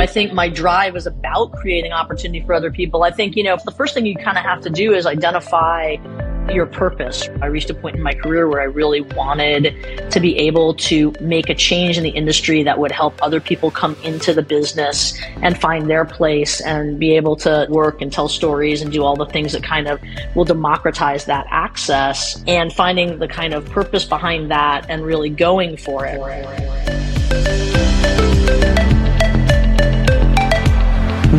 I think my drive is about creating opportunity for other people. I think, you know, the first thing you kind of have to do is identify your purpose. I reached a point in my career where I really wanted to be able to make a change in the industry that would help other people come into the business and find their place and be able to work and tell stories and do all the things that kind of will democratize that access and finding the kind of purpose behind that and really going for it.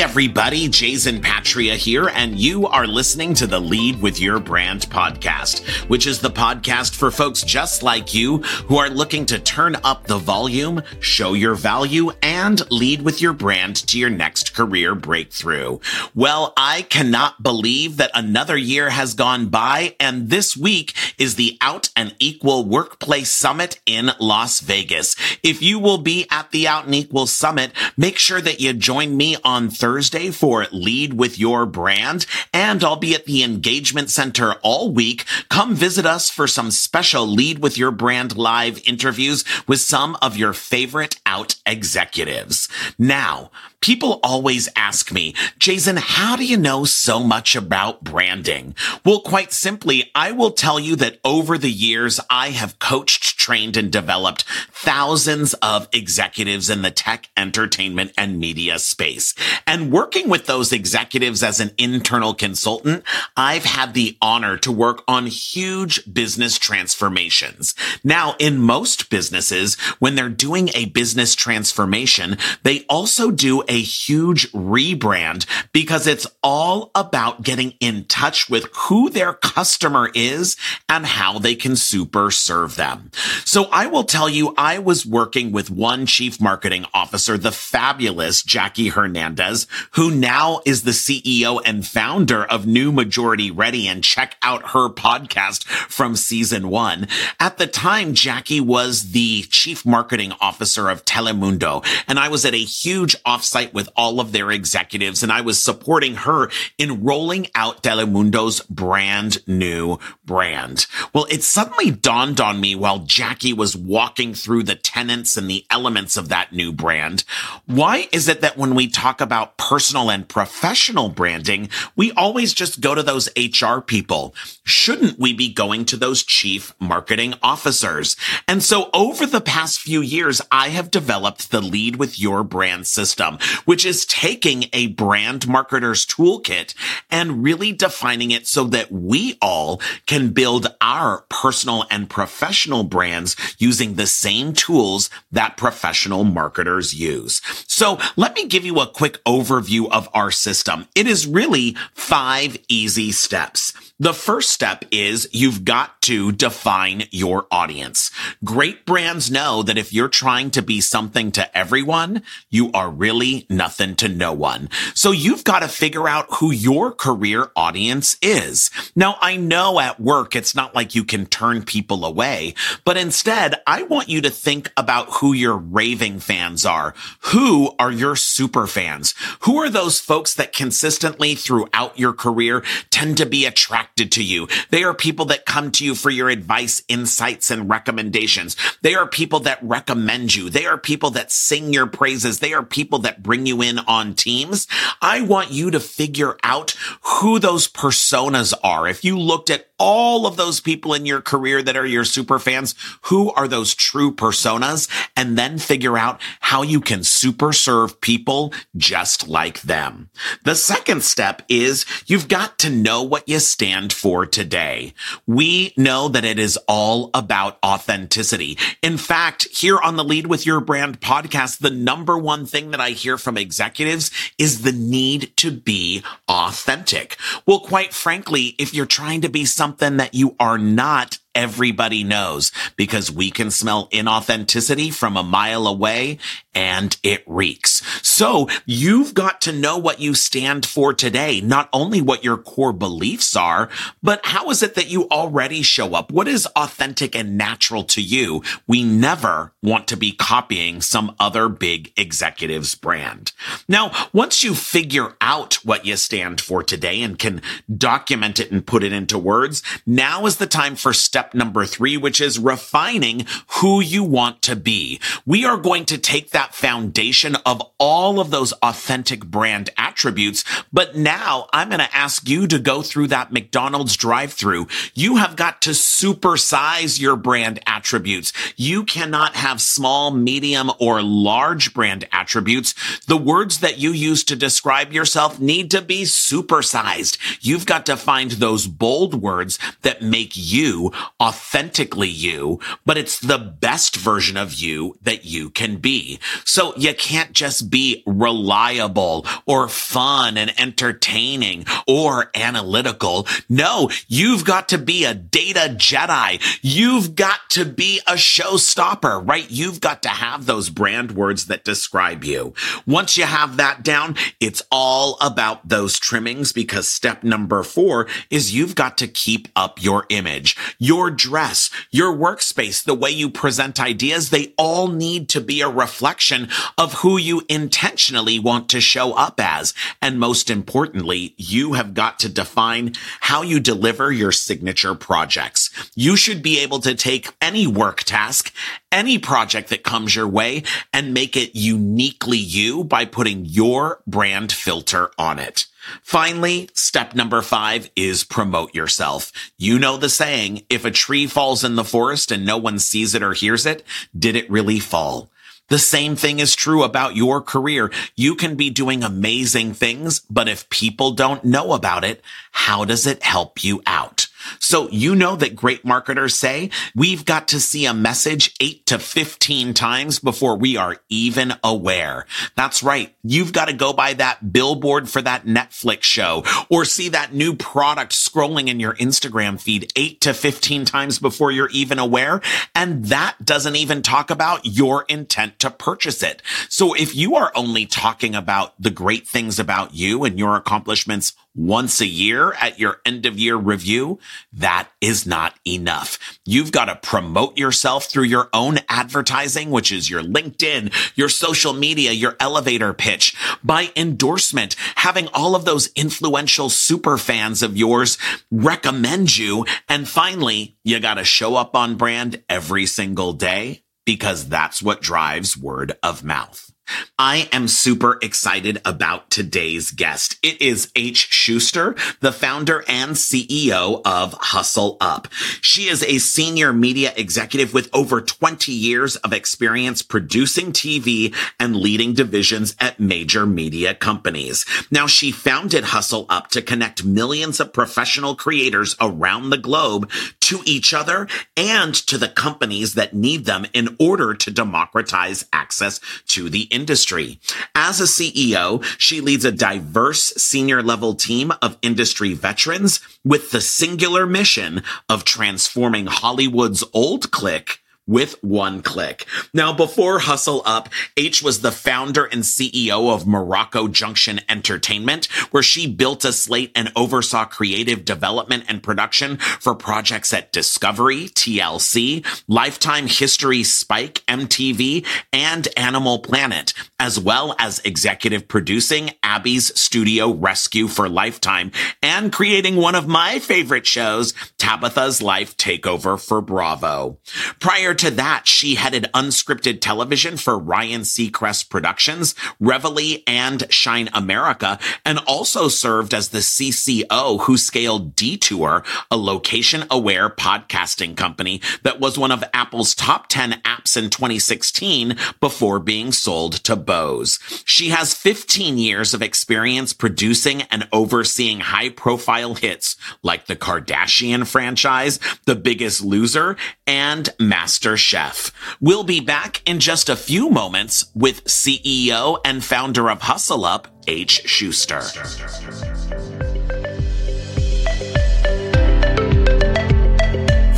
Everybody, Jason Patria here, and you are listening to the Lead with Your Brand podcast, which is the podcast for folks just like you who are looking to turn up the volume, show your value, and lead with your brand to your next career breakthrough. Well, I cannot believe that another year has gone by, and this week is the Out and Equal Workplace Summit in Las Vegas. If you will be at the Out and Equal Summit, make sure that you join me on Thursday for Lead with Your Brand, and I'll be at the Engagement Center all week. Come visit us for some special Lead with Your Brand live interviews with some of your favorite out executives. Now, People always ask me, Jason, how do you know so much about branding? Well, quite simply, I will tell you that over the years, I have coached, trained, and developed thousands of executives in the tech, entertainment, and media space. And working with those executives as an internal consultant, I've had the honor to work on huge business transformations. Now, in most businesses, when they're doing a business transformation, they also do a huge rebrand because it's all about getting in touch with who their customer is and how they can super serve them. So I will tell you, I was working with one chief marketing officer, the fabulous Jackie Hernandez, who now is the CEO and founder of New Majority Ready and check out her podcast from season one. At the time, Jackie was the chief marketing officer of Telemundo and I was at a huge offsite with all of their executives and I was supporting her in rolling out Telemundo's brand new brand. Well, it suddenly dawned on me while Jackie was walking through the tenants and the elements of that new brand. Why is it that when we talk about personal and professional branding, we always just go to those HR people? Shouldn't we be going to those chief marketing officers? And so over the past few years, I have developed the lead with your brand system, which is taking a brand marketer's toolkit and really defining it so that we all can build our personal and professional brands using the same tools that professional marketers use. So let me give you a quick overview of our system. It is really five easy steps. The first step is you've got to define your audience. Great brands know that if you're trying to be something to everyone, you are really nothing to no one. So you've got to figure out who your career audience is. Now, I know at work, it's not like you can turn people away, but instead, I want you to think about who your raving fans are. Who are your super fans? Who are those folks that consistently throughout your career tend to be attracted attracted to you. They are people that come to you for your advice, insights, and recommendations. They are people that recommend you. They are people that sing your praises. They are people that bring you in on teams. I want you to figure out who those personas are. If you looked at all of those people in your career that are your super fans. Who are those true personas? And then figure out how you can super serve people just like them. The second step is you've got to know what you stand for today. We know that it is all about authenticity. In fact, here on the Lead with Your Brand podcast, the number one thing that I hear from executives is the need to be authentic. Well, quite frankly, if you're trying to be something that you are not, everybody knows because we can smell inauthenticity from a mile away and it reeks. So you've got to know what you stand for today, not only what your core beliefs are, but how is it that you already show up? What is authentic and natural to you? We never want to be copying some other big executive's brand. Now, once you figure out what you stand for today and can document it and put it into words, now is the time for step step number three, which is refining who you want to be. We are going to take that foundation of all of those authentic brand attributes. But now I'm going to ask you to go through that McDonald's drive through. You have got to supersize your brand attributes. You cannot have small, medium, or large brand attributes. The words that you use to describe yourself need to be supersized. You've got to find those bold words that make you authentically you, but it's the best version of you that you can be. So you can't just be reliable or fun and entertaining or analytical. No, you've got to be a data Jedi. You've got to be a showstopper, right? You've got to have those brand words that describe you. Once you have that down, it's all about those trimmings because step number four is you've got to keep up your image. Your your dress, your workspace, the way you present ideas, they all need to be a reflection of who you intentionally want to show up as. And most importantly, you have got to define how you deliver your signature projects. You should be able to take any work task, any project that comes your way and make it uniquely you by putting your brand filter on it. Finally, step number five is promote yourself. You know the saying, if a tree falls in the forest and no one sees it or hears it, did it really fall? The same thing is true about your career. You can be doing amazing things, but if people don't know about it, how does it help you out? So you know that great marketers say we've got to see a message eight to 15 times before we are even aware. That's right. You've got to go by that billboard for that Netflix show or see that new product scrolling in your Instagram feed eight to 15 times before you're even aware. And that doesn't even talk about your intent to purchase it. So if you are only talking about the great things about you and your accomplishments once a year at your end of year review, that is not enough. You've got to promote yourself through your own advertising, which is your LinkedIn, your social media, your elevator pitch, by endorsement, having all of those influential super fans of yours recommend you. And finally, you got to show up on brand every single day because that's what drives word of mouth. I am super excited about today's guest. It is H. Schuster, the founder and CEO of Hustle Up. She is a senior media executive with over 20 years of experience producing TV and leading divisions at major media companies. Now, she founded Hustle Up to connect millions of professional creators around the globe to each other and to the companies that need them in order to democratize access to the industry. As a CEO, she leads a diverse senior level team of industry veterans with the singular mission of transforming Hollywood's old clique with one click. Now, before Hustle Up, H was the founder and CEO of Morocco Junction Entertainment, where she built a slate and oversaw creative development and production for projects at Discovery, TLC, Lifetime History Spike, MTV, and Animal Planet, as well as executive producing Abby's Studio Rescue for Lifetime and creating one of my favorite shows, Tabatha's Life Takeover for Bravo. Prior to that, she headed unscripted television for Ryan Seacrest Productions, Reveille, and Shine America, and also served as the CCO who scaled Detour, a location aware podcasting company that was one of Apple's top 10 apps in 2016 before being sold to Bose. She has 15 years of experience producing and overseeing high profile hits like the Kardashian franchise, The Biggest Loser, and Master Chef. We'll be back in just a few moments with CEO and founder of Hustle Up, H. Schuster.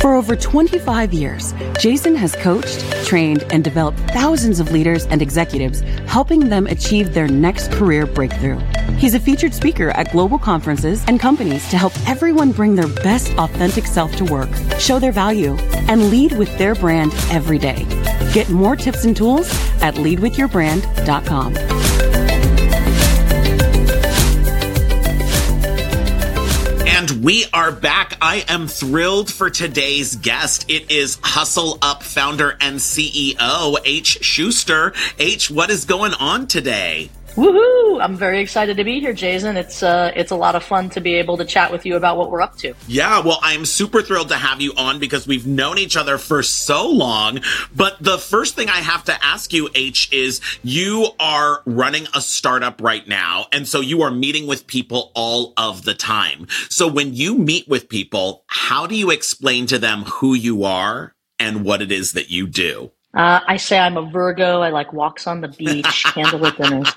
For over 25 years, Jason has coached, trained, and developed thousands of leaders and executives, helping them achieve their next career breakthrough. He's a featured speaker at global conferences and companies to help everyone bring their best authentic self to work, show their value, and lead with their brand every day. Get more tips and tools at leadwithyourbrand.com. And we are back. I am thrilled for today's guest. It is Hustle Up founder and CEO, H. Schuster. H, what is going on today? Woohoo! I'm very excited to be here, Jason. It's uh, it's a lot of fun to be able to chat with you about what we're up to. Yeah, well, I'm super thrilled to have you on because we've known each other for so long. But the first thing I have to ask you, H, is you are running a startup right now, and so you are meeting with people all of the time. So when you meet with people, how do you explain to them who you are and what it is that you do? Uh, I say I'm a Virgo. I like walks on the beach, candlelit dinners.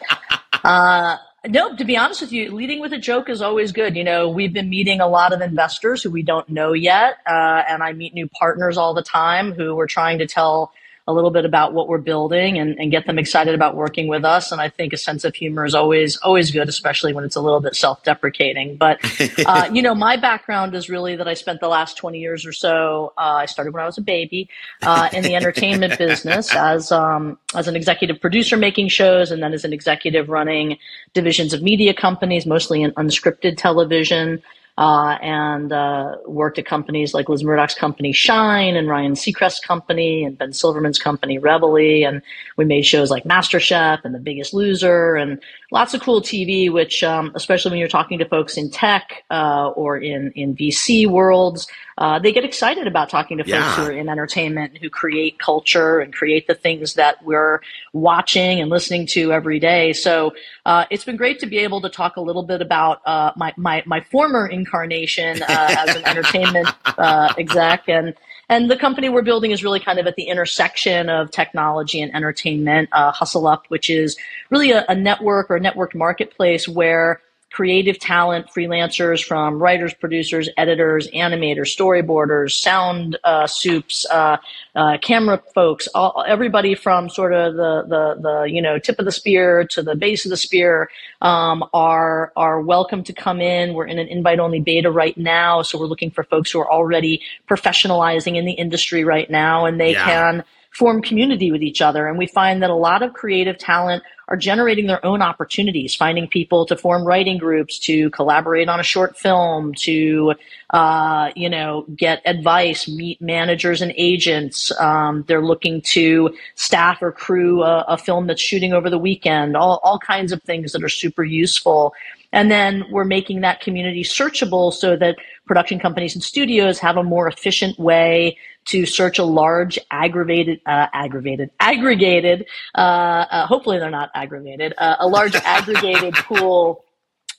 Uh, no, to be honest with you, leading with a joke is always good. You know, we've been meeting a lot of investors who we don't know yet, uh, and I meet new partners all the time who we're trying to tell a little bit about what we're building and, and get them excited about working with us. And I think a sense of humor is always always good, especially when it's a little bit self deprecating. But uh, you know, my background is really that I spent the last twenty years or so. Uh, I started when I was a baby uh, in the entertainment business as um, as an executive producer making shows, and then as an executive running divisions of media companies, mostly in unscripted television uh, and uh, worked at companies like Liz Murdoch's company Shine and Ryan Seacrest's company and Ben Silverman's company Reveille. And we made shows like MasterChef and The Biggest Loser and lots of cool TV, which, um, especially when you're talking to folks in tech uh, or in, in VC worlds, uh, they get excited about talking to yeah. folks who are in entertainment, who create culture and create the things that we're watching and listening to every day. So uh, it's been great to be able to talk a little bit about uh, my, my, my former incarnation uh, as an entertainment uh, exec and and the company we're building is really kind of at the intersection of technology and entertainment. Uh, Hustle Up, which is really a, a network or a networked marketplace where creative talent, freelancers from writers, producers, editors, animators, storyboarders, sound uh, soups, uh, uh, camera folks, all, everybody from sort of the, the, the, you know, tip of the spear to the base of the spear um, are, are welcome to come in. We're in an invite only beta right now. So we're looking for folks who are already professionalizing in the industry right now and they yeah. can form community with each other. And we find that a lot of creative talent are generating their own opportunities, finding people to form writing groups, to collaborate on a short film, to uh, you know get advice, meet managers and agents. Um, they're looking to staff or crew a, a film that's shooting over the weekend. All all kinds of things that are super useful. And then we're making that community searchable so that production companies and studios have a more efficient way to search a large aggravated, uh, aggravated, aggregated, uh, uh, hopefully they're not aggravated, uh, a large aggregated pool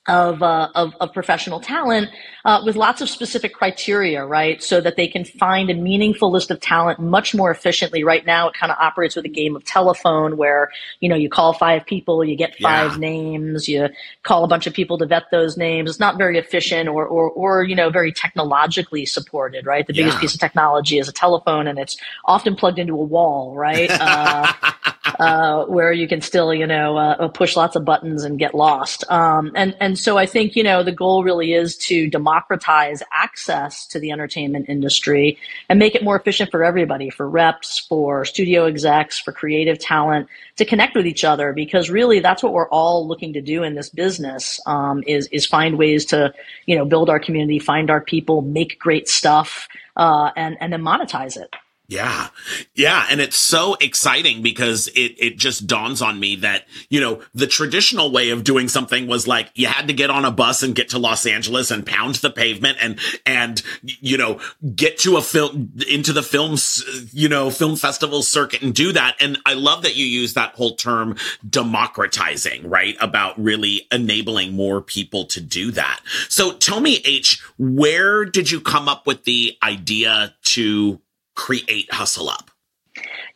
of, uh, of, of, professional talent uh, with lots of specific criteria, right? So that they can find a meaningful list of talent much more efficiently. Right now, it kind of operates with a game of telephone where, you know, you call five people, you get five yeah. names, you call a bunch of people to vet those names. It's not very efficient or, or, or you know, very technologically supported, right? The biggest yeah. piece of technology is a telephone and it's often plugged into a wall, right? Uh, uh, where you can still, you know, uh, push lots of buttons and get lost. Um, and, and so I think, you know, the goal really is to democratize access to the entertainment industry and make it more efficient for everybody, for reps, for studio execs, for creative talent to connect with each other because really that's what we're all looking to do in this business um, is, is find ways to, you know, build our community, find our people, make great stuff, uh, and, and then monetize it. Yeah. Yeah. And it's so exciting because it, it just dawns on me that, you know, the traditional way of doing something was like you had to get on a bus and get to Los Angeles and pound the pavement and, and, you know, get to a film, into the films, you know, film festival circuit and do that. And I love that you use that whole term democratizing, right? About really enabling more people to do that. So tell me, H, where did you come up with the idea to create Hustle Up?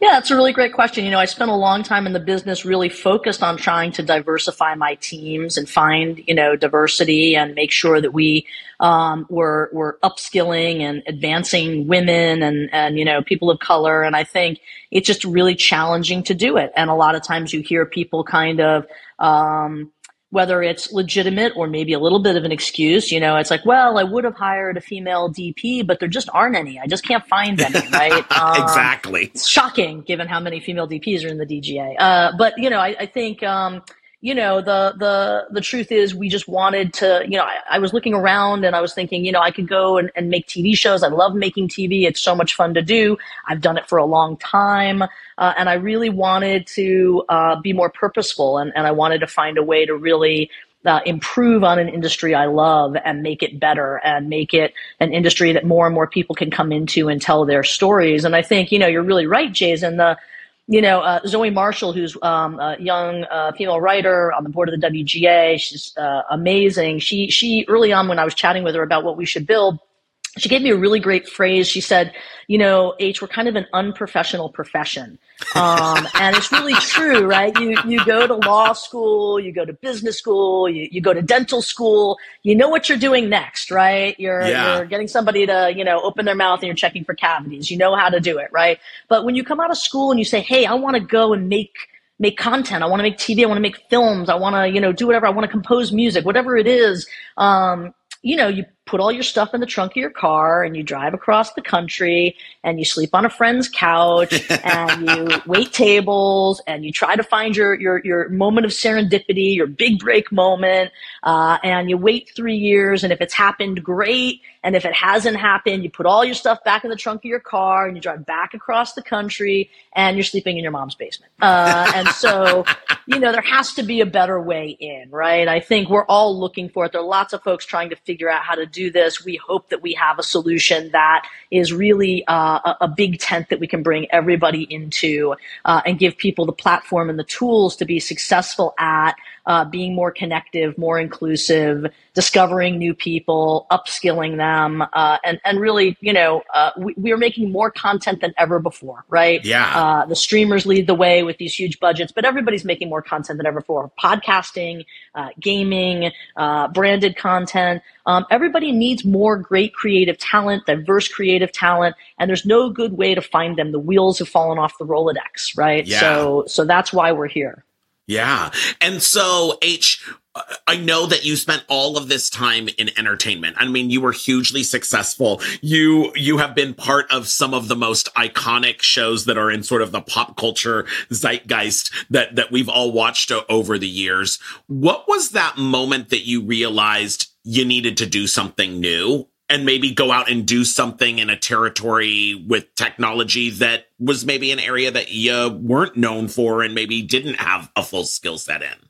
Yeah, that's a really great question. You know, I spent a long time in the business really focused on trying to diversify my teams and find, you know, diversity and make sure that we um, were, were upskilling and advancing women and, and, you know, people of color. And I think it's just really challenging to do it. And a lot of times you hear people kind of, um, whether it's legitimate or maybe a little bit of an excuse. You know, it's like, well, I would have hired a female DP, but there just aren't any. I just can't find any, right? Um, exactly. It's shocking given how many female DPs are in the DGA. Uh, but, you know, I, I think, um, you know the the the truth is we just wanted to you know I, I, was looking around and i was thinking you know i could go and, and make tv shows i love making tv it's so much fun to do i've done it for a long time uh, and i really wanted to uh, be more purposeful and, and i wanted to find a way to really uh, improve on an industry I love and make it better and make it an industry that more and more people can come into and tell their stories. And I think, you know, you're really right, Jason. The you know, uh, Zoe Marshall, who's um, a young uh, female writer on the board of the WGA, she's uh, amazing. She she early on when I was chatting with her about what we should build, she gave me a really great phrase. She said, you know, H, we're kind of an unprofessional profession. Um, and it's really true, right? You, you go to law school, you go to business school, you, you go to dental school, you know what you're doing next, right? You're, yeah. you're getting somebody to, you know, open their mouth and you're checking for cavities. You know how to do it, right? But when you come out of school and you say, Hey, I want to go and make, make content. I want to make TV. I want to make films. I want to, you know, do whatever. I want to compose music, whatever it is. Um, you know, you put all your stuff in the trunk of your car and you drive across the country and you sleep on a friend's couch and you wait tables and you try to find your, your, your moment of serendipity, your big break moment. Uh, and you wait three years. And if it's happened, great. And if it hasn't happened, you put all your stuff back in the trunk of your car and you drive back across the country and you're sleeping in your mom's basement. Uh, and so, you know, there has to be a better way in, right? I think we're all looking for it. There are lots of folks trying to figure out how to do do this, we hope that we have a solution that is really uh, a, big tent that we can bring everybody into uh, and give people the platform and the tools to be successful at uh, being more connective, more inclusive, discovering new people, upskilling them, uh, and and really, you know, uh, we, we, are making more content than ever before, right? Yeah. Uh, the streamers lead the way with these huge budgets, but everybody's making more content than ever before. Podcasting, uh, gaming, uh, branded content. Um, everybody needs more great creative talent, diverse creative talent, and there's no good way to find them. The wheels have fallen off the Rolodex, right? Yeah. So, so that's why we're here. Yeah. And so, H, I know that you spent all of this time in entertainment. I mean, you were hugely successful. You, you have been part of some of the most iconic shows that are in sort of the pop culture zeitgeist that, that we've all watched over the years. What was that moment that you realized you needed to do something new? And maybe go out and do something in a territory with technology that was maybe an area that you weren't known for and maybe didn't have a full skill set in.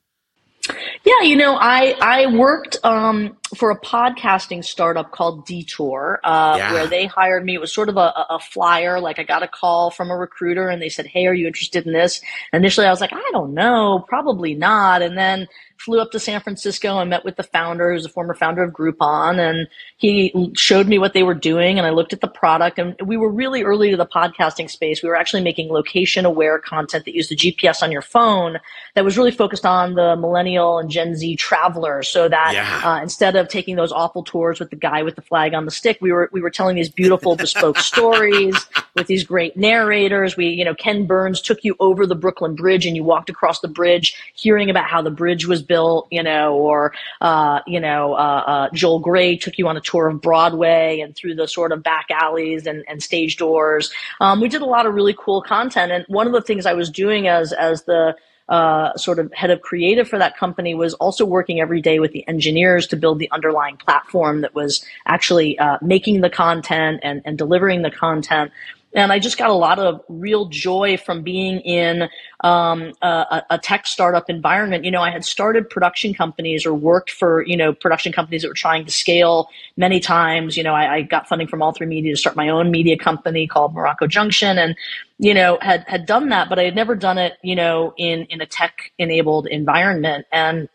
Yeah, you know, I I worked um, for a podcasting startup called Detour, uh, yeah. where they hired me. It was sort of a, a, flyer. Like I got a call from a recruiter, and they said, "Hey, are you interested in this?" Initially, I was like, "I don't know, probably not." And then flew up to San Francisco and met with the founder, who's a former founder of Groupon, and he showed me what they were doing. And I looked at the product, and we were really early to the podcasting space. We were actually making location aware content that used the GPS on your phone that was really focused on the millennial and Gen Z traveler, so that yeah. uh, instead of taking those awful tours with the guy with the flag on the stick, we were we were telling these beautiful bespoke stories with these great narrators. We, you know, Ken Burns took you over the Brooklyn Bridge, and you walked across the bridge, hearing about how the bridge was built, you know, or, uh, you know, uh, uh, Joel Grey took you on a tour of Broadway and through the sort of back alleys and, and stage doors. Um, we did a lot of really cool content. And one of the things I was doing as, as the, uh, sort of head of creative for that company was also working every day with the engineers to build the underlying platform that was actually uh, making the content and, and delivering the content. And I just got a lot of real joy from being in um, a, a, tech startup environment. You know, I had started production companies or worked for you know production companies that were trying to scale many times. You know, I, I got funding from All3Media to start my own media company called Morocco Junction, and you know had had done that, but I had never done it. You know, in in a tech enabled environment, and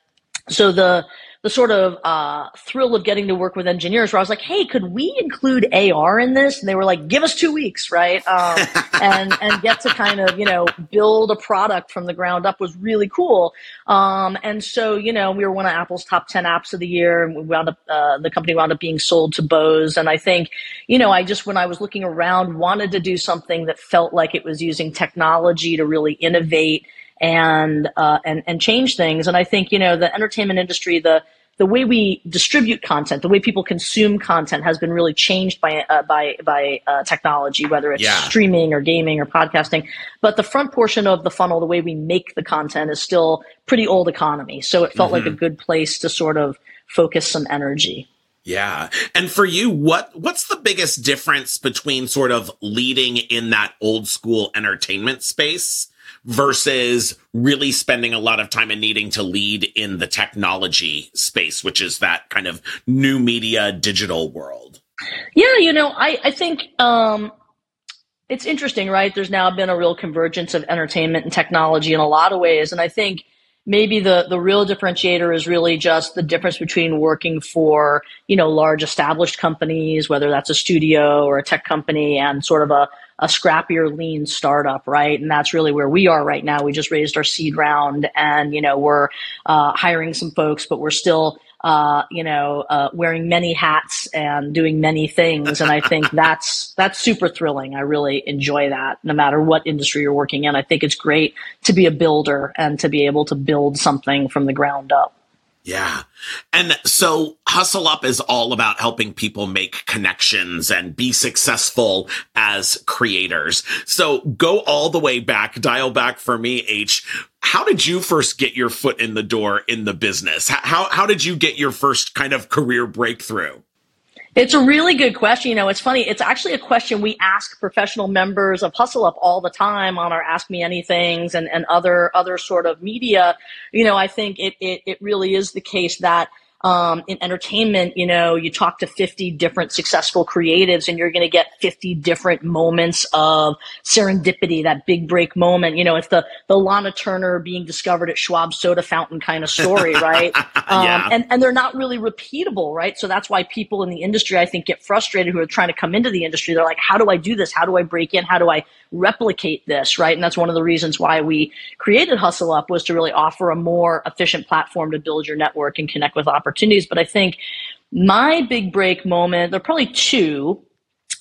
so the the sort of uh, thrill of getting to work with engineers where I was like, hey, could we include AR in this? And they were like, give us two weeks, right? Um, and, and get to kind of, you know, build a product from the ground up was really cool. Um, and so, you know, we were one of Apple's top 10 apps of the year and we wound up, uh, the company wound up being sold to Bose. And I think, you know, I just, when I was looking around, wanted to do something that felt like it was using technology to really innovate and uh, and and change things. And I think you know the entertainment industry, the the way we distribute content, the way people consume content has been really changed by uh, by by uh, technology, whether it's yeah. streaming or gaming or podcasting. But the front portion of the funnel, the way we make the content, is still pretty old economy. So it felt mm-hmm. like a mm-hmm. good place to sort of focus some energy. Yeah. And for you, what what's the biggest difference between sort of leading in that old school entertainment space versus really spending a lot of time and needing to lead in the technology space, which is that kind of new media digital world? Yeah, you know, I, I think um, it's interesting, right? There's now been a real convergence of entertainment and technology in a lot of ways. And I think maybe the, the real differentiator is really just the difference between working for, you know, large established companies, whether that's a studio or a tech company and sort of a, a scrappier lean startup right and that's really where we are right now we just raised our seed round and you know we're uh, hiring some folks but we're still uh, you know, uh, wearing many hats and doing many things. And I think that's, that's super thrilling. I really enjoy that no matter what industry you're working in. I think it's great to be a builder and to be able to build something from the ground up. Yeah. And so Hustle Up is all about helping people make connections and be successful as creators. So go all the way back, dial back for me, H. How did you first get your foot in the door in the business? How, how did you get your first kind of career breakthrough? It's a really good question. You know, it's funny. It's actually a question we ask professional members of Hustle Up all the time on our Ask Me Anythings and, and other other sort of media. You know, I think it, it, it really is the case that um, in entertainment, you know, you talk to 50 different successful creatives and you're going to get 50 different moments of serendipity, that big break moment. You know, it's the, the Lana Turner being discovered at Schwab soda fountain kind of story, right? um, yeah. and, and they're not really repeatable, right? So that's why people in the industry, I think, get frustrated who are trying to come into the industry. They're like, how do I do this? How do I break in? How do I replicate this, right? And that's one of the reasons why we created Hustle Up was to really offer a more efficient platform to build your network and connect with opportunities. But I think my big break moment, there are probably two.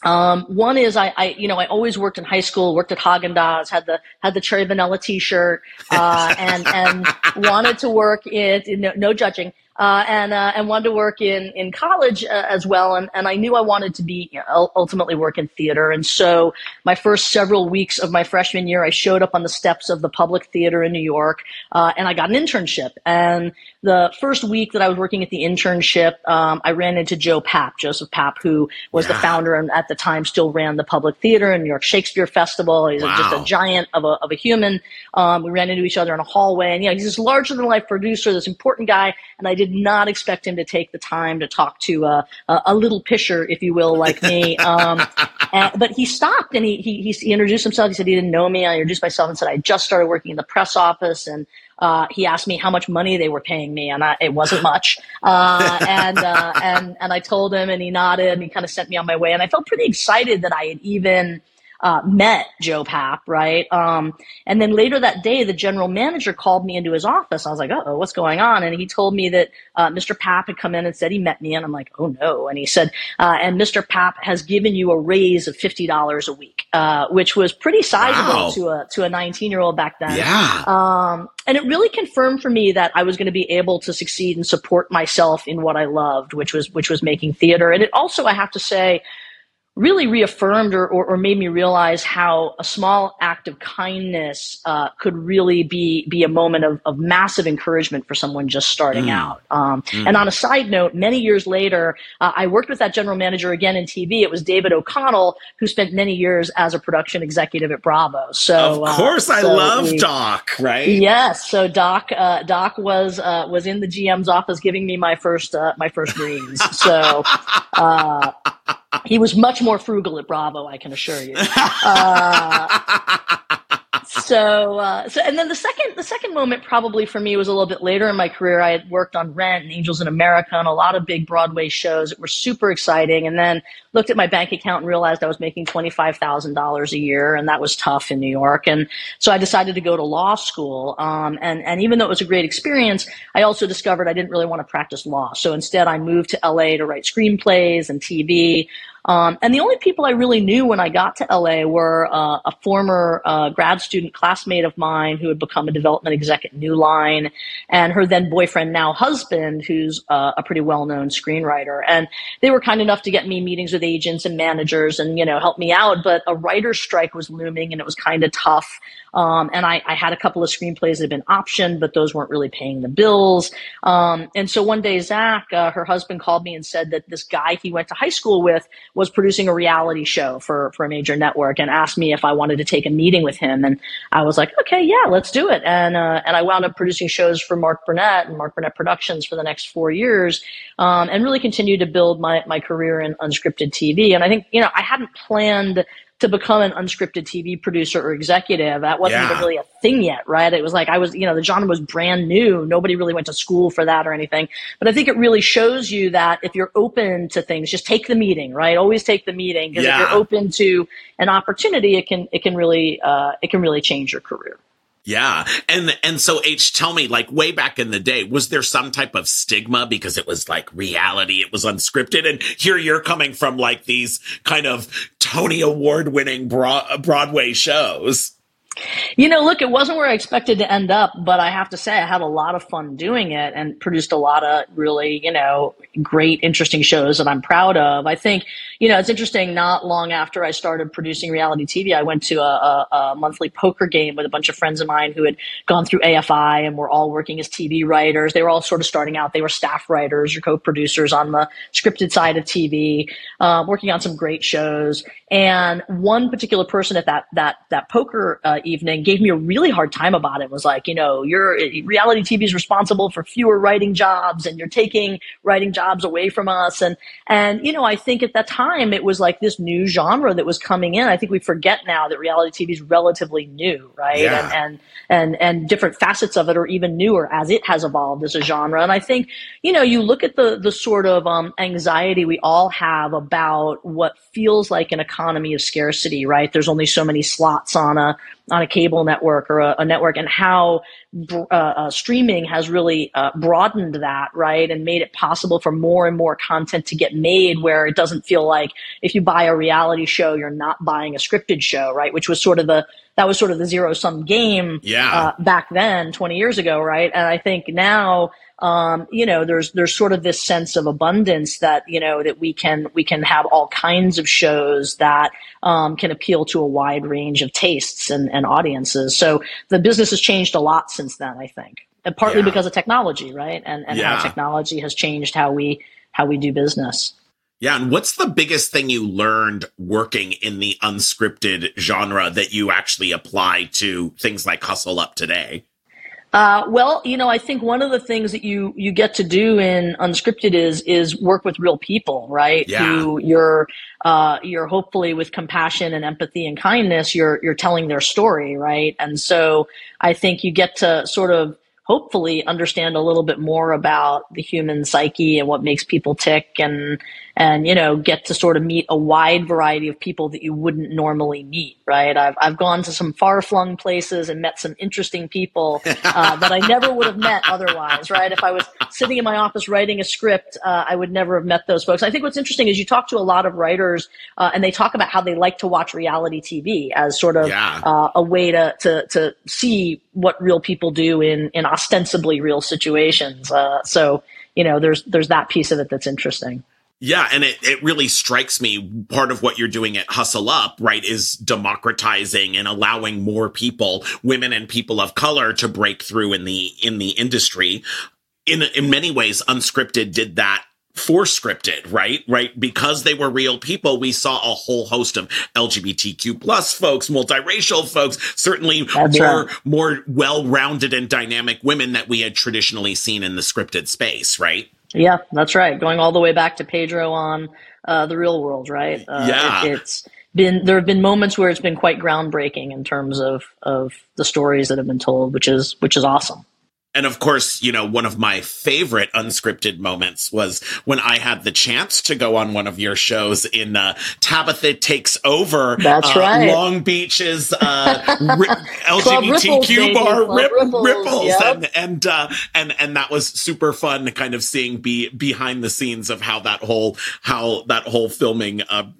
Um, one is I, I, you know, I always worked in high school, worked at Haagen Dazs, had the had the cherry vanilla T-shirt, uh, and and wanted to work in no, no judging, uh, and uh, and wanted to work in in college uh, as well. And and I knew I wanted to be you know, ultimately work in theater. And so my first several weeks of my freshman year, I showed up on the steps of the Public Theater in New York, uh, and I got an internship. And the first week that I was working at the internship, um, I ran into Joe Papp, Joseph Papp, who was yeah. the founder and at the time still ran the Public Theater in New York Shakespeare Festival. He's wow. just a giant of a of a human. Um, we ran into each other in a hallway, and you know he's this larger than life producer, this important guy, and I did not expect him to take the time to talk to a, a, a little pisher, if you will, like me. Um, and, but he stopped and he, he, he introduced himself. He said he didn't know me. I introduced myself and said I just started working in the press office and uh, he asked me how much money they were paying me, and I, it wasn't much. Uh, and uh, and and I told him, and he nodded, and he kind of sent me on my way. And I felt pretty excited that I had even uh, met Joe Papp, right? Um, and then later that day, the general manager called me into his office. I was like, oh, what's going on? And he told me that uh, Mr. Papp had come in and said he met me. And I'm like, oh no. And he said, uh, and Mr. Papp has given you a raise of $50 a week, uh, which was pretty sizable wow. to a, to a 19 year old back then. Yeah. Um, and it really confirmed for me that I was going to be able to succeed and support myself in what I loved, which was, which was making theater. And it also, I have to say, really reaffirmed or, or, or, made me realize how a small act of kindness uh, could really be be a moment of, of massive encouragement for someone just starting mm. out. Um, mm. And on a side note, many years later, uh, I worked with that general manager again in TV. It was David O'Connell, who spent many years as a production executive at Bravo. So of uh, course, uh, I love we, Doc, right? Yes. So Doc uh, Doc was uh, was in the GM's office giving me my first my first greens. so he was much more frugal at Bravo, I can assure you. Uh, so, uh, so, and then the second, the second moment probably for me was a little bit later in my career. I had worked on Rent and Angels in America and a lot of big Broadway shows that were super exciting. And then looked at my bank account and realized I was making $25,000 a year and that was tough in New York. And so I decided to go to law school. Um, and, and even though it was a great experience, I also discovered I didn't really want to practice law. So instead I moved to LA to write screenplays and TV. Um, and the only people I really knew when I got to LA were uh, a former uh, grad student classmate of mine who had become a development exec at New Line, and her then boyfriend, now husband, who's uh, a pretty well known screenwriter. And they were kind enough to get me meetings with agents and managers and you know help me out. But a writer's strike was looming, and it was kind of tough. Um, and I, I, had a couple of screenplays that had been optioned, but those weren't really paying the bills. Um, and so one day, Zach, uh, her husband, called me and said that this guy he went to high school with was producing a reality show for for a major network, and asked me if I wanted to take a meeting with him. And I was like, okay, yeah, let's do it. And uh, and I wound up producing shows for Mark Burnett and Mark Burnett Productions for the next four years, um, and really continued to build my my career in unscripted TV. And I think you know I hadn't planned to become an unscripted TV producer or executive. That wasn't yeah. even really a thing yet, right? It was like I was, you know, the genre was brand new. Nobody really went to school for that or anything. But I think it really shows you that if you're open to things, just take the meeting, right? Always take the meeting because yeah. if you're open to an opportunity, it can it can really uh, it can really change your career. Yeah. And and so H tell me like way back in the day was there some type of stigma because it was like reality it was unscripted and here you're coming from like these kind of Tony award winning Broadway shows. You know, look, it wasn't where I expected to end up, but I have to say I had a lot of fun doing it and produced a lot of really, you know, great, interesting shows that I'm proud of. I think, you know, it's interesting. Not long after I started producing reality TV, I went to a, a, a monthly poker game with a bunch of friends of mine who had gone through AFI and were all working as TV writers. They were all sort of starting out. They were staff writers or co-producers on the scripted side of TV, uh, working on some great shows. And one particular person at that that that poker uh, evening gave me a really hard time about it. Was like, you know, your reality TV is responsible for fewer writing jobs, and you're taking writing jobs away from us. And and you know, I think at that time it was like this new genre that was coming in. I think we forget now that reality TV is relatively new, right? Yeah. And, and and and different facets of it are even newer as it has evolved as a genre. And I think you know, you look at the the sort of um, anxiety we all have about what feels like an economy of scarcity, right? There's only so many slots on a on a cable network or a, a network and how uh, uh, streaming has really uh, broadened that, right? And made it possible for more and more content to get made where it doesn't feel like if you buy a reality show, you're not buying a scripted show, right? Which was sort of the, that was sort of the zero sum game yeah. Uh, back then, 20 years ago, right? And I think now, um, you know, there's there's sort of this sense of abundance that you know that we can we can have all kinds of shows that um, can appeal to a wide range of tastes and, and audiences. So the business has changed a lot since then, I think, and partly yeah. because of technology, right? And and yeah. how technology has changed how we how we do business. Yeah, and what's the biggest thing you learned working in the unscripted genre that you actually apply to things like Hustle Up today? Uh, well, you know, I think one of the things that you you get to do in unscripted is is work with real people, right? Yeah. Who you're uh, you're hopefully with compassion and empathy and kindness, you're you're telling their story, right? And so I think you get to sort of hopefully understand a little bit more about the human psyche and what makes people tick and and you know get to sort of meet a wide variety of people that you wouldn't normally meet right? I've, I've gone to some far-flung places and met some interesting people uh, that i never would have met otherwise right? If i was sitting in my office writing a script uh, i would never have met those folks. I think what's interesting is you talk to a lot of writers uh, and they talk about how they like to watch reality tv as sort of yeah. Uh, a way to, to to see what real people do in in ostensibly real situations. Uh, so you know there's there's that piece of it that's interesting Yeah, and it, it really strikes me part of what you're doing at Hustle Up, right, is democratizing and allowing more people, women and people of color to break through in the in the industry. In in many ways, unscripted did that for scripted, right? Right. Because they were real people, we saw a whole host of LGBTQ plus folks, multiracial folks, certainly oh, That's more, right. more well-rounded and dynamic women that we had traditionally seen in the scripted space, right? Yeah, that's right. Going all the way back to Pedro on uh, the Real World, right? Uh, yeah, it, it's been there have been moments where it's been quite groundbreaking in terms of of the stories that have been told, which is which is awesome. And of course, you know, one of my favorite unscripted moments was when I had the chance to go on one of your shows in uh, Tabatha Takes Over. That's uh, right. Long Beach's uh, ri- LGBTQ bar Rip- Ripples, Ripples. Yep. and and uh, and and that was super fun, kind of seeing be behind the scenes of how that whole how that whole filming uh,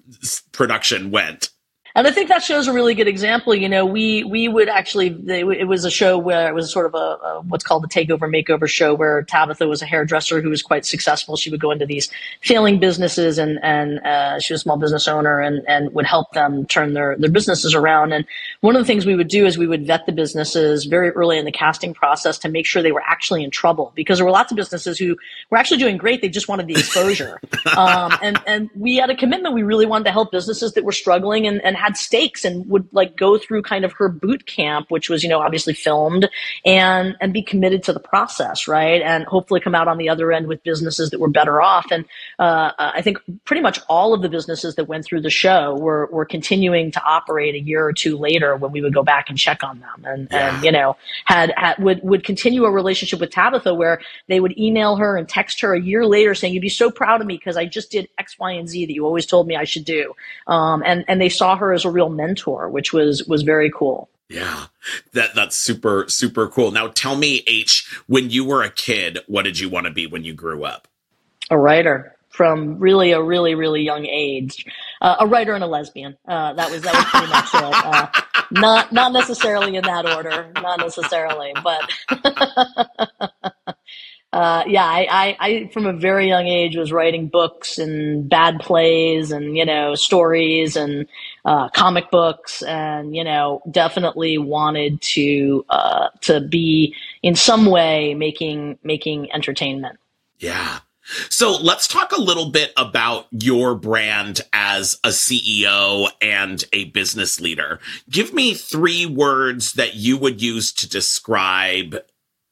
production went. And I think that shows a really good example. You know, we we would actually it was a show where it was sort of a, a, what's called a takeover makeover show where Tabatha was a hairdresser who was quite successful. She would go into these failing businesses and and uh, she was a small business owner and and would help them turn their their businesses around. And one of the things we would do is we would vet the businesses very early in the casting process to make sure they were actually in trouble because there were lots of businesses who were actually doing great. They just wanted the exposure. um, and and we had a commitment. We really wanted to help businesses that were struggling and and had stakes and would like go through kind of her boot camp, which was, you know, obviously filmed and, and be committed to the process, right? And hopefully come out on the other end with businesses that were better off. And, uh, I think pretty much all of the businesses that went through the show were, were continuing to operate a year or two later when we would go back and check on them and, yeah. and, you know, had, had, would, would continue a relationship with Tabatha where they would email her and text her a year later saying, you'd be so proud of me because I just did X, Y, and Z that you always told me I should do. Um, and, and they saw her as a real mentor, which was was very cool. Yeah. That that's super super cool. Now tell me H, when you were a kid, what did you want to be when you grew up? A writer from really a really really young age. Uh, a writer and a lesbian. Uh, that was that was pretty much it. Uh, not not necessarily in that order, not necessarily, but uh, yeah, I, I, I, from a very young age was writing books and bad plays and, you know, stories and, uh, comic books and, you know, definitely wanted to, uh, to be in some way making, making entertainment. Yeah. So let's talk a little bit about your brand as a CEO and a business leader. Give me three words that you would use to describe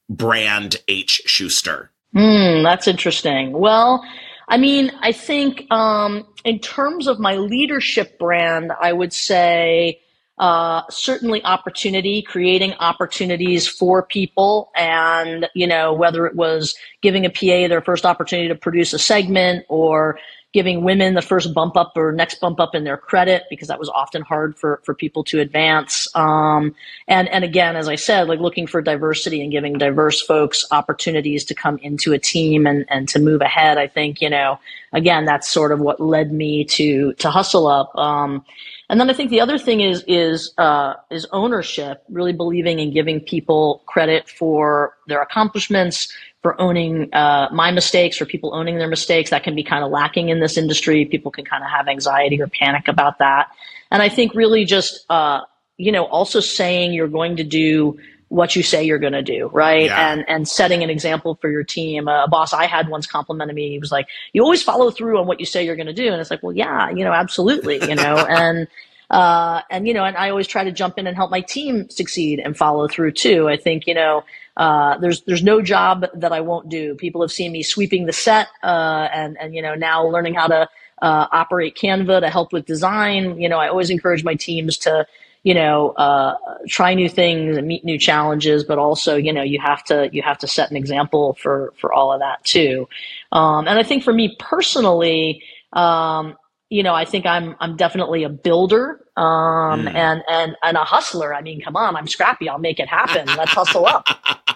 brand H Schuster? Hmm, that's interesting. Well, I mean, I think um, in terms of my leadership brand, I would say uh, certainly opportunity, creating opportunities for people, and you know whether it was giving a PA their first opportunity to produce a segment or giving women the first bump up or next bump up in their credit because that was often hard for, for people to advance. Um, and, and again, as I said, like looking for diversity and giving diverse folks opportunities to come into a team and, and to move ahead. I think, you know, again, that's sort of what led me to, to hustle up. Um, and then I think the other thing is is uh, is ownership, really believing in giving people credit for their accomplishments, for owning uh, my mistakes, for people owning their mistakes. That can be kind of lacking in this industry. People can kind of have anxiety or panic about that. And I think really just uh, you know also saying you're going to do what you say you're going to do, right? Yeah. And and setting an example for your team. a boss I had once complimented me. He was like, "You always follow through on what you say you're going to do," and it's like, "Well, yeah, you know, absolutely, you know." and uh, and you know, and I always try to jump in and help my team succeed and follow through too. I think you know, uh, there's there's no job that I won't do. People have seen me sweeping the set, uh, and and you know, now learning how to uh, operate Canva to help with design. You know, I always encourage my teams to you know, uh, try new things and meet new challenges, but also, you know, you have to you have to set an example for for all of that too. Um, and I think for me personally, um, you know, I think I'm I'm definitely a builder um, mm. and and and a hustler. I mean, come on, I'm scrappy. I'll make it happen. Let's hustle up.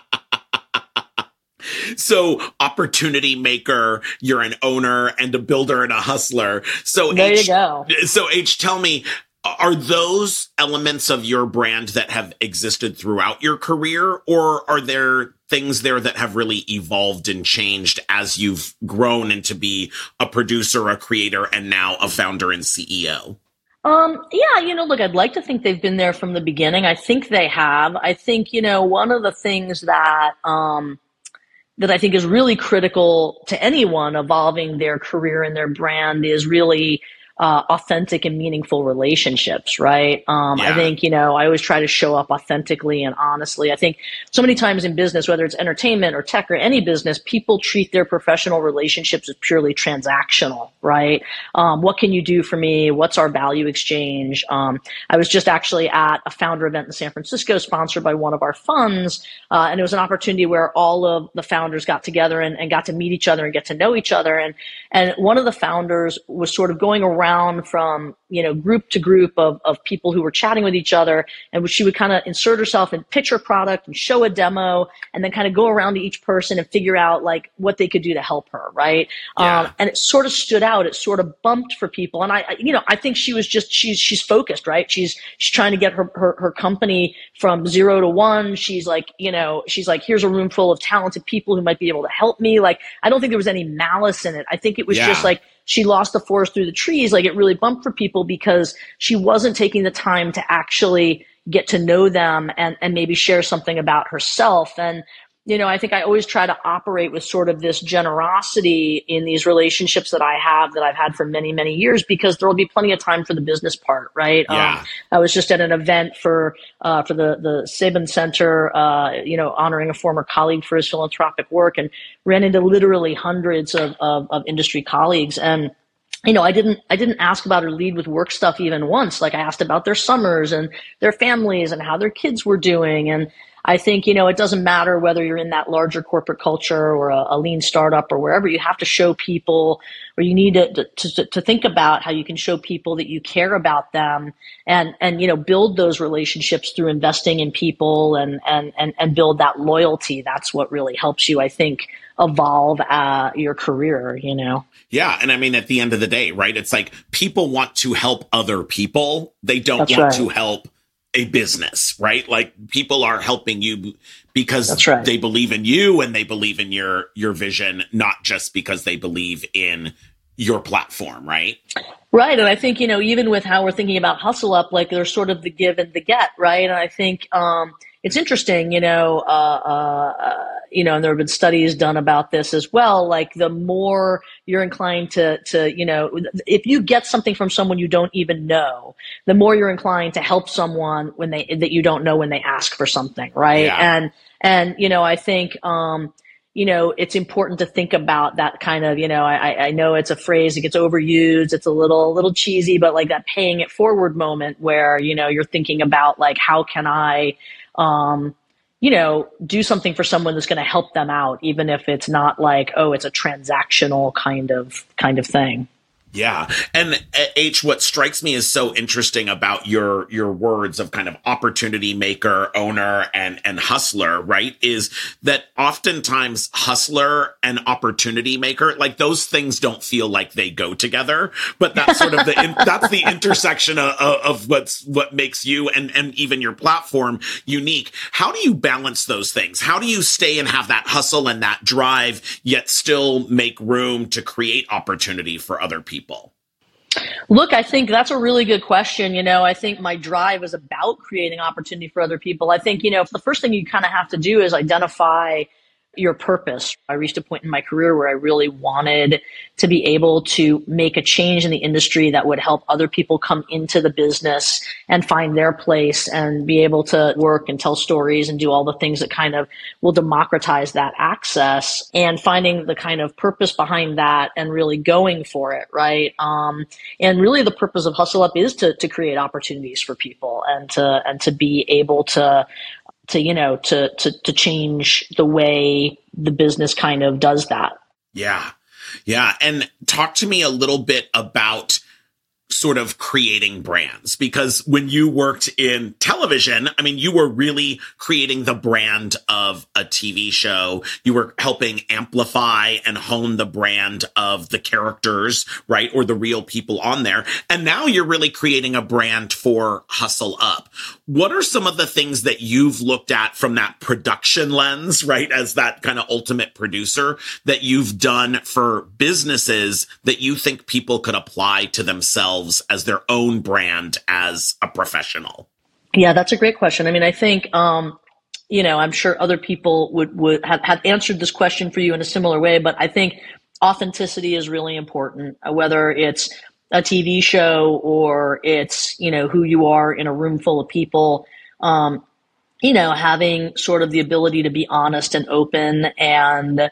So, opportunity maker, you're an owner and a builder and a hustler. So, there H, you go. So, H, tell me, are those elements of your brand that have existed throughout your career or are there things there that have really evolved and changed as you've grown into be a producer, a creator, and now a founder and CEO? Um, yeah, you know, look, I'd like to think they've been there from the beginning. I think they have. I think, you know, one of the things that, um, that I think is really critical to anyone evolving their career and their brand is really uh, authentic and meaningful relationships, right? Um, yeah. I think, you know, I always try to show up authentically and honestly. I think so many times in business, whether it's entertainment or tech or any business, people treat their professional relationships as purely transactional, right? Um, what can you do for me? What's our value exchange? Um, I was just actually at a founder event in San Francisco sponsored by one of our funds. Uh, and it was an opportunity where all of the founders got together and, and got to meet each other and get to know each other. And, and one of the founders was sort of going around around from you know group to group of, of people who were chatting with each other and she would kind of insert herself and pitch her product and show a demo and then kind of go around to each person and figure out like what they could do to help her right? Yeah. um, and it sort of stood out. It sort of bumped for people. And I, I, you know i think she was just she's she's focused right? She's she's trying to get her, her her company from zero to one. She's like you know she's like here's a room full of talented people who might be able to help me. Like i don't think there was any malice in it. I think it was yeah. just like she lost the forest through the trees, like it really bumped for people because she wasn't taking the time to actually get to know them and, and maybe share something about herself. And you know, I think I always try to operate with sort of this generosity in these relationships that I have that I've had for many, many years because there will be plenty of time for the business part, right? Yeah. Um, I was just at an event for uh, for the the Sabin Center, uh, you know, honoring a former colleague for his philanthropic work, and ran into literally hundreds of, of, of industry colleagues and you know, I didn't, I didn't ask about or lead with work stuff even once. Like I asked about their summers and their families and how their kids were doing. And, I think, you know, it doesn't matter whether you're in that larger corporate culture or a, a lean startup or wherever, you have to show people or you need to, to, to think about how you can show people that you care about them and, and, you know, build those relationships through investing in people and, and, and, and build that loyalty. That's what really helps you, I think, evolve uh, your career, you know? Yeah. And I mean, at the end of the day, right? It's like people want to help other people. They don't That's want right. to help a business, right? Like people are helping you because right. they believe in you and they believe in your your vision, not just because they believe in your platform, right? Right. And I think, you know, even with how we're thinking about hustle up, like there's sort of the give and the get, right? And I think um it's interesting, you know, uh, uh, you know, and there have been studies done about this as well. Like the more you're inclined to, to, you know, if you get something from someone you don't even know, the more you're inclined to help someone when they that you don't know when they ask for something, right? Yeah. And and you know, I think. um you know, it's important to think about that kind of, you know, I, I know it's a phrase, it gets overused, it's a little, a little cheesy, but like that paying it forward moment where, you know, you're thinking about like, how can I, um, you know, do something for someone that's going to help them out, even if it's not like, oh, it's a transactional kind of kind of thing. Yeah. And uh, H, what strikes me is so interesting about your, your words of kind of opportunity maker, owner, and, and hustler, right? Is that oftentimes hustler and opportunity maker, like those things don't feel like they go together, but that's sort of the, in, that's the intersection of, of what's, what makes you and, and even your platform unique. How do you balance those things? How do you stay and have that hustle and that drive, yet still make room to create opportunity for other people? People? Look, I think that's a really good question. You know, I think my drive is about creating opportunity for other people. I think, you know, the first thing you kind of have to do is identify your purpose. I reached a point in my career where I really wanted to be able to make a change in the industry that would help other people come into the business and find their place and be able to work and tell stories and do all the things that kind of will democratize that access and finding the kind of purpose behind that and really going for it, right? Um, and really the purpose of Hustle Up is to, to create opportunities for people and to, and to be able to to you know to to to change the way the business kind of does that. Yeah. Yeah. And talk to me a little bit about sort of creating brands because when you worked in television, I mean, you were really creating the brand of a TV show. You were helping amplify and hone the brand of the characters, right? Or the real people on there. And now you're really creating a brand for Hustle Up. What are some of the things that you've looked at from that production lens, right? As that kind of ultimate producer that you've done for businesses that you think people could apply to themselves as their own brand as a professional? Yeah, that's a great question. I mean, I think, um, you know, I'm sure other people would, would have, have answered this question for you in a similar way, but I think authenticity is really important, uh, whether it's a TV show or it's, you know, who you are in a room full of people. Um, you know, having sort of the ability to be honest and open and,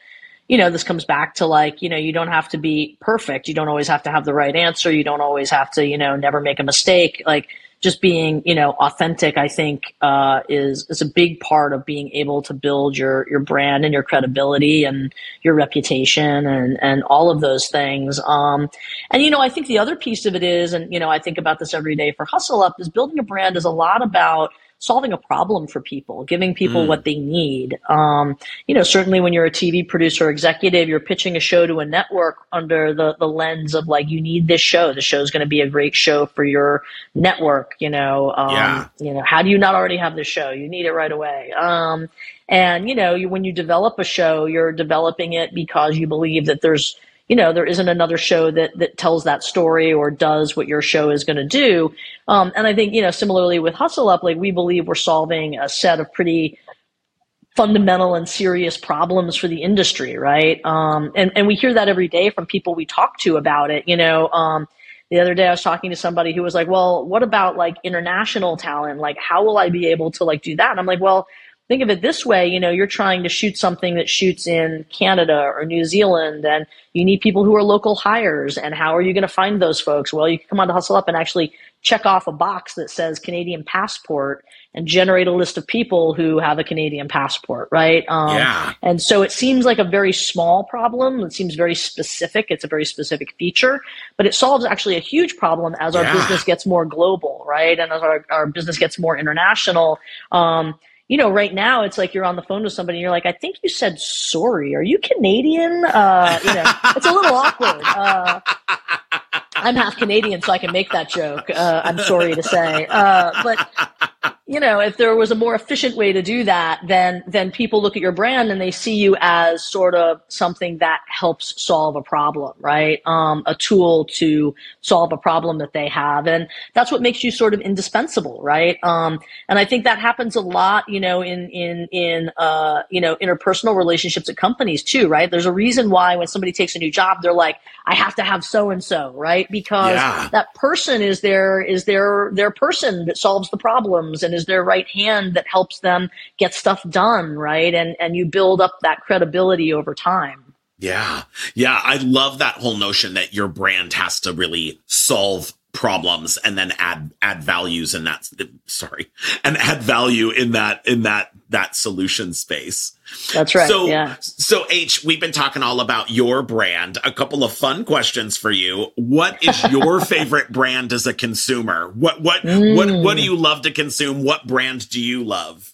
you know, this comes back to like, you know, you don't have to be perfect. You don't always have to have the right answer. You don't always have to, you know, never make a mistake. Like just being, you know, authentic, I think, uh, is, is a big part of being able to build your, your brand and your credibility and your reputation and, and all of those things. Um, and, you know, I think the other piece of it is, and, you know, I think about this every day for Hustle Up is building a brand is a lot about, solving a problem for people, giving people mm. what they need. Um, you know, certainly when you're a TV producer executive, you're pitching a show to a network under the, the lens of like, you need this show. The show's going to be a great show for your network. You know, um, yeah. you know, how do you not already have the show? You need it right away. Um, and you know, you, when you develop a show, you're developing it because you believe that there's you know there isn't another show that that tells that story or does what your show is going to do. Um, and i think you know similarly with hustle up like we believe we're solving a set of pretty fundamental and serious problems for the industry right? Um, and and we hear that every day from people we talk to about it you know? Um, the other day i was talking to somebody who was like well what about like international talent? Like how will i be able to like do that? And i'm like well think of it this way you know you're trying to shoot something that shoots in canada or new zealand and you need people who are local hires and how are you going to find those folks? Well you can come on to hustle up and actually check off a box that says canadian passport and generate a list of people who have a canadian passport right? Um, yeah. and so it seems like a very small problem. It seems very specific. It's a very specific feature but it solves actually a huge problem as our yeah. business gets more global right? And as our, our business gets more international. Um, you know, right now it's like you're on the phone with somebody and you're like, I think you said sorry. Are you Canadian? Uh, you know, it's a little awkward. Uh, I'm half Canadian, so I can make that joke. Uh, I'm sorry to say, uh, but you know, if there was a more efficient way to do that, then then people look at your brand and they see you as sort of something that helps solve a problem, right? Um, a tool to solve a problem that they have, and that's what makes you sort of indispensable, right? Um, and I think that happens a lot, you know, in in in uh, you know interpersonal relationships at companies too, right? There's a reason why when somebody takes a new job, they're like, I have to have so and so, right? Because yeah. that person is their is their their person that solves the problems and is their right hand that helps them get stuff done, right? And and you build up that credibility over time. Yeah. Yeah, I love that whole notion that your brand has to really solve problems and then add add values in that sorry and add value in that in that that solution space. That's right so yeah. so h we've been talking all about your brand. A couple of fun questions for you. What is your favorite brand as a consumer? What what mm. what what do you love to consume? What brand do you love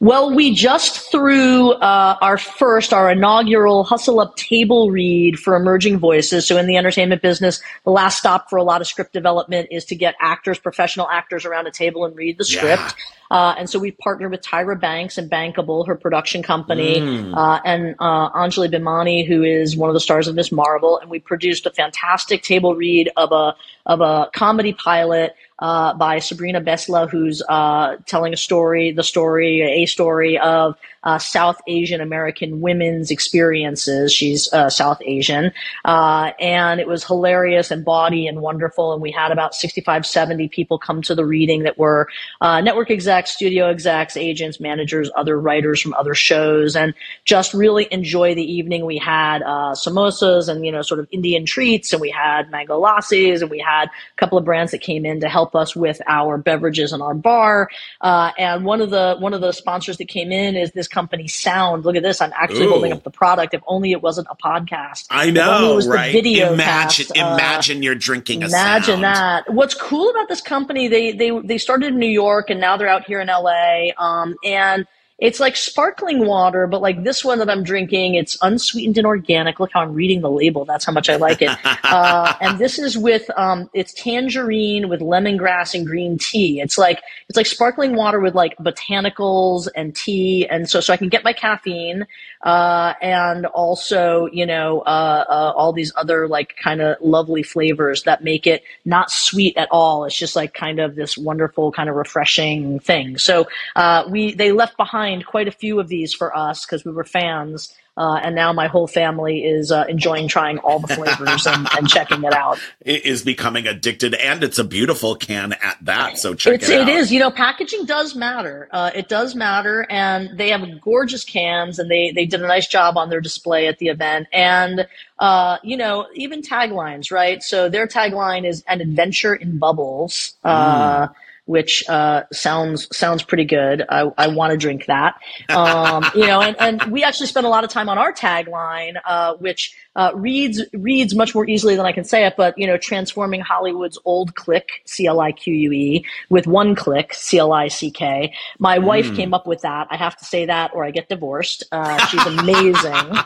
well, we just threw uh, our first, our inaugural Hustle Up table read for emerging voices. So, in the entertainment business, the last stop for a lot of script development is to get actors, professional actors around a table and read the script. Yeah. Uh, and so we partnered with Tyra Banks and Bankable, her production company, mm. uh, and uh, Anjali Bhimani, who is one of the stars of Ms. Marvel. And we produced a fantastic table read of a of a comedy pilot uh, by Sabrina Besla, who's uh, telling a story, the story, a story of uh, South Asian American women's experiences. She's uh, South Asian. Uh, and it was hilarious and bawdy and wonderful. And we had about 65, 70 people come to the reading that were uh, network execs, studio execs, agents, managers, other writers from other shows, and just really enjoy the evening. We had samosas and, you know, sort of Indian treats, and we had mango lassis, and we had a couple of brands that came in to help help us with our beverages and our bar. Uh, and one of the one of the sponsors that came in is this company Sound. Look at this. I'm actually Ooh. holding up the product. If only it wasn't a podcast. I know, right? video imagine, cast. imagine uh, you're drinking. imagine sound. Imagine that. What's cool about this company? They they they started in New York and now they're out here in LA. Um, and it's like sparkling water, but like this one that I'm drinking, it's unsweetened and organic. Look how I'm reading the label. That's how much I like it. uh, and this is with, um, it's tangerine with lemongrass and green tea. It's like, it's like sparkling water with like botanicals and tea. And so, so I can get my caffeine, uh, and also, you know, uh, uh all these other like kind of lovely flavors that make it not sweet at all. It's just like kind of this wonderful kind of refreshing thing. So, uh, we, they left behind quite a few of these for us because we were fans. Uh, and now my whole family is uh, enjoying trying all the flavors and, and, checking it out. It is becoming addicted, and it's a beautiful can at that. So check it's, it out. It is. You know, packaging does matter. Uh, it does matter, and they have gorgeous cans, and they they did a nice job on their display at the event. And uh, you know, even taglines, right? So their tagline is "an adventure in bubbles." Uh, mm which uh, sounds sounds pretty good. I, I want to drink that. Um, you know, and, and we actually spent a lot of time on our tagline, uh, which uh, reads reads much more easily than I can say it. But you know, transforming Hollywood's old click C L I Q U E with one click C L I C K. My wife mm. came up with that. I have to say that, or I get divorced. Uh, she's amazing.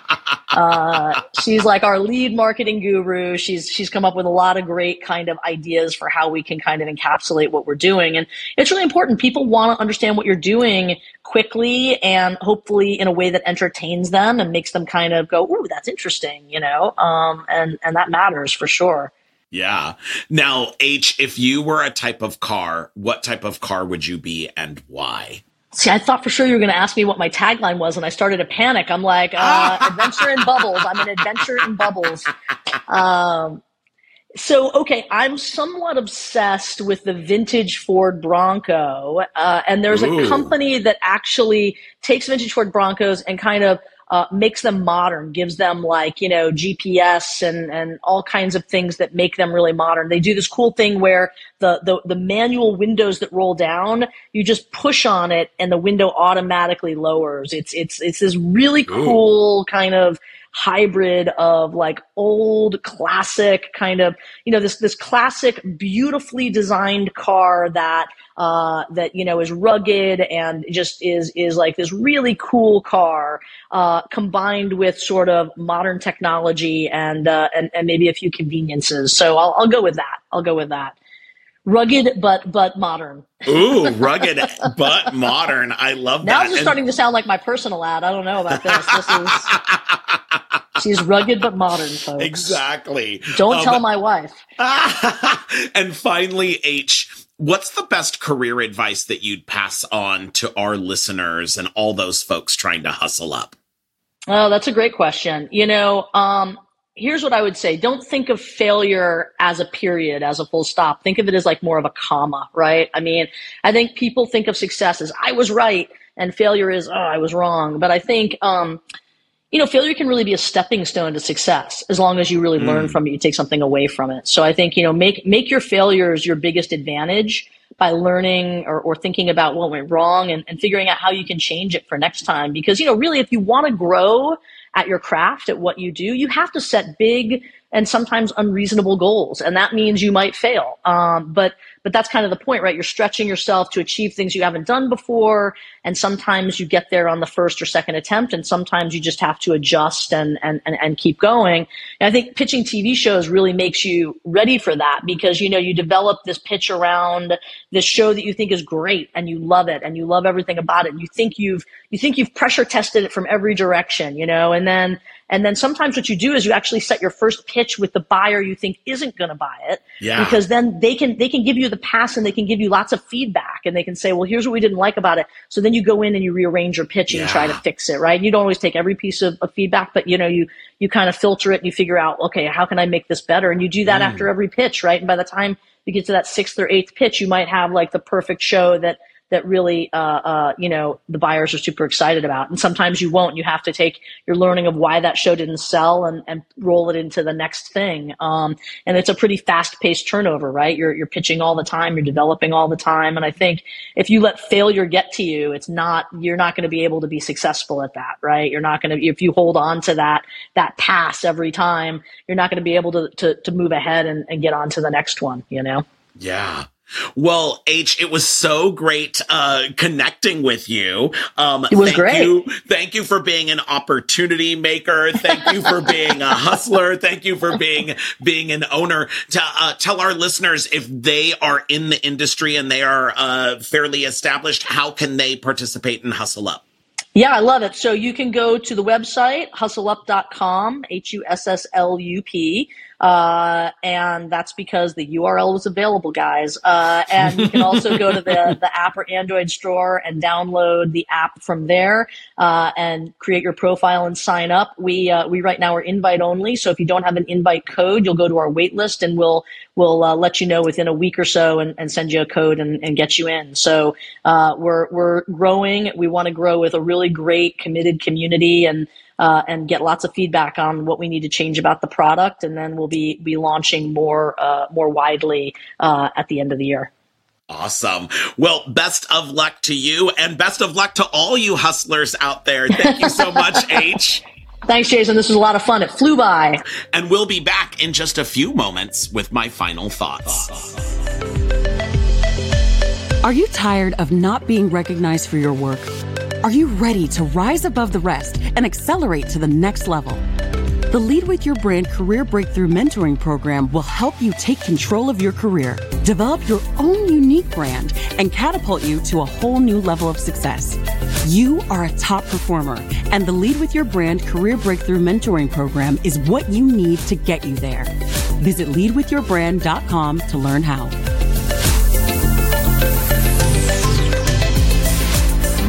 Uh, she's like our lead marketing guru. She's she's come up with a lot of great kind of ideas for how we can kind of encapsulate what we're doing, and it's really important. People want to understand what you're doing quickly and hopefully in a way that entertains them and makes them kind of go, "Ooh, that's interesting," you know, um, and and that matters for sure. Yeah. Now, H, if you were a type of car, what type of car would you be and why? See, I thought for sure you were going to ask me what my tagline was, and I started to panic. I'm like, uh, adventure in bubbles. I'm an adventure in bubbles. Um, so, okay, I'm somewhat obsessed with the vintage Ford Bronco, uh, and there's Ooh. a company that actually takes vintage Ford Broncos and kind of uh, makes them modern, gives them like, you know, GPS and, and all kinds of things that make them really modern. They do this cool thing where the, the, the manual windows that roll down, you just push on it and the window automatically lowers. It's, it's, it's this really cool Ooh. kind of, hybrid of like old classic kind of you know this this classic beautifully designed car that uh, that you know is rugged and just is is like this really cool car uh, combined with sort of modern technology and, uh, and and maybe a few conveniences. So I'll, I'll go with that. I'll go with that. Rugged but but modern. Ooh, rugged but modern. I love now that. Now it's and- starting to sound like my personal ad. I don't know about this. This is She's rugged but modern, folks. Exactly. Don't um, tell my wife. and finally, H, what's the best career advice that you'd pass on to our listeners and all those folks trying to hustle up? Oh, that's a great question. You know, um, here's what I would say. Don't think of failure as a period, as a full stop. Think of it as like more of a comma, right? I mean, I think people think of success as I was right and failure is, oh, I was wrong. But I think, um, you know, failure can really be a stepping stone to success as long as you really mm. learn from it, you take something away from it. So I think, you know, make, make your failures your biggest advantage by learning or, or thinking about what went wrong and, and figuring out how you can change it for next time. Because, you know, really, if you want to grow at your craft, at what you do, you have to set big and sometimes unreasonable goals. And that means you might fail. Um, but but that's kind of the point, right? You're stretching yourself to achieve things you haven't done before. And sometimes you get there on the first or second attempt. And sometimes you just have to adjust and, and, and, and keep going. And I think pitching TV shows really makes you ready for that because, you know, you develop this pitch around this show that you think is great and you love it and you love everything about it. And you think you've, you think you've pressure tested it from every direction, you know, and then, and then sometimes what you do is you actually set your first pitch with the buyer you think isn't going to buy it. Yeah. Because then they can, they can give you the past and they can give you lots of feedback and they can say, well, here's what we didn't like about it. So then you go in and you rearrange your pitch and yeah. try to fix it, right? You don't always take every piece of, of, feedback, but you know, you, you kind of filter it and you figure out, okay, how can I make this better? And you do that mm. after every pitch, right? And by the time you get to that sixth or eighth pitch, you might have like the perfect show that that really, uh, uh, you know, the buyers are super excited about. And sometimes you won't. You have to take your learning of why that show didn't sell and, and roll it into the next thing. Um, and it's a pretty fast paced turnover, right? You're, you're pitching all the time. You're developing all the time. And I think if you let failure get to you, it's not, you're not going to be able to be successful at that, right? You're not going to, if you hold on to that, that pass every time, you're not going to be able to, to, to move ahead and, and get on to the next one, you know? Yeah. Well, H, it was so great uh, connecting with you. Um, it was thank great. You, thank you for being an opportunity maker. Thank you for being a hustler. Thank you for being being an owner. To uh, tell our listeners if they are in the industry and they are uh, fairly established, how can they participate in Hustle Up? Yeah, I love it. So you can go to the website, husslup.com, H U S S L U P. Uh, and that's because the URL was available, guys. Uh, and you can also go to the, the app or Android store and download the app from there uh, and create your profile and sign up. We uh, we right now are invite only, so if you don't have an invite code, you'll go to our wait list and we'll we'll uh, let you know within a week or so and, and send you a code and, and get you in. So uh, we're we're growing. We want to grow with a really great committed community and uh, and get lots of feedback on what we need to change about the product, and then we'll be be launching more uh, more widely uh, at the end of the year. Awesome. Well, best of luck to you, and best of luck to all you hustlers out there. Thank you so much, H. Thanks, Jason. This was a lot of fun. It flew by. And we'll be back in just a few moments with my final thoughts. Are you tired of not being recognized for your work? Are you ready to rise above the rest and accelerate to the next level? The Lead with Your Brand Career Breakthrough Mentoring Program will help you take control of your career, develop your own unique brand, and catapult you to a whole new level of success. You are a top performer, and the Lead with Your Brand Career Breakthrough Mentoring Program is what you need to get you there. Visit leadwithyourbrand.com to learn how.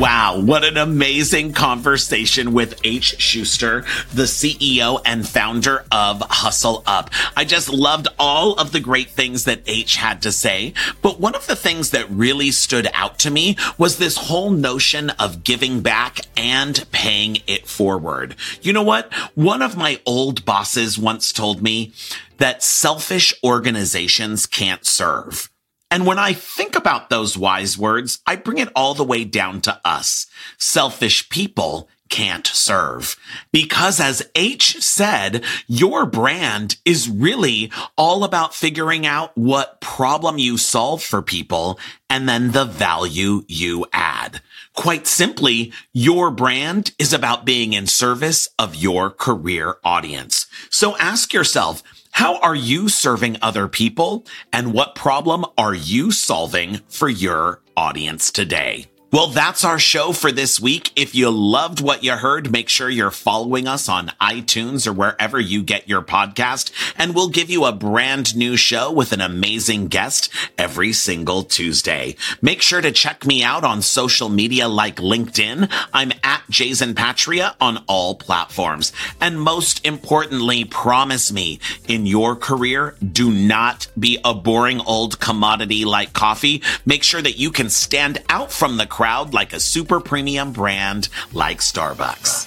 Wow, what an amazing conversation with H. Schuster, the CEO and founder of Hustle Up. I just loved all of the great things that H had to say, but one of the things that really stood out to me was this whole notion of giving back and paying it forward. You know what? One of my old bosses once told me that selfish organizations can't serve. And when I think about those wise words, I bring it all the way down to us. Selfish people can't serve. Because as H said, your brand is really all about figuring out what problem you solve for people and then the value you add. Quite simply, your brand is about being in service of your career audience. So ask yourself, how are you serving other people? And what problem are you solving for your audience today? Well, that's our show for this week. If you loved what you heard, make sure you're following us on iTunes or wherever you get your podcast. And we'll give you a brand new show with an amazing guest every single Tuesday. Make sure to check me out on social media like LinkedIn. I'm at Jason Patria on all platforms. And most importantly, promise me in your career, do not be a boring old commodity like coffee. Make sure that you can stand out from the crowd like a super premium brand like Starbucks.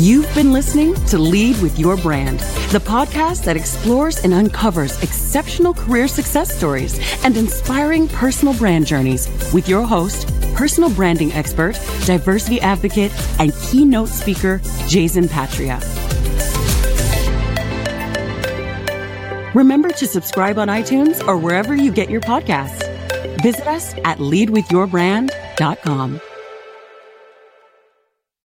You've been listening to Lead with Your Brand, the podcast that explores and uncovers exceptional career success stories and inspiring personal brand journeys with your host, personal branding expert, diversity advocate, and keynote speaker, Jason Patria. Remember to subscribe on iTunes or wherever you get your podcasts. Visit us at leadwithyourbrand.com.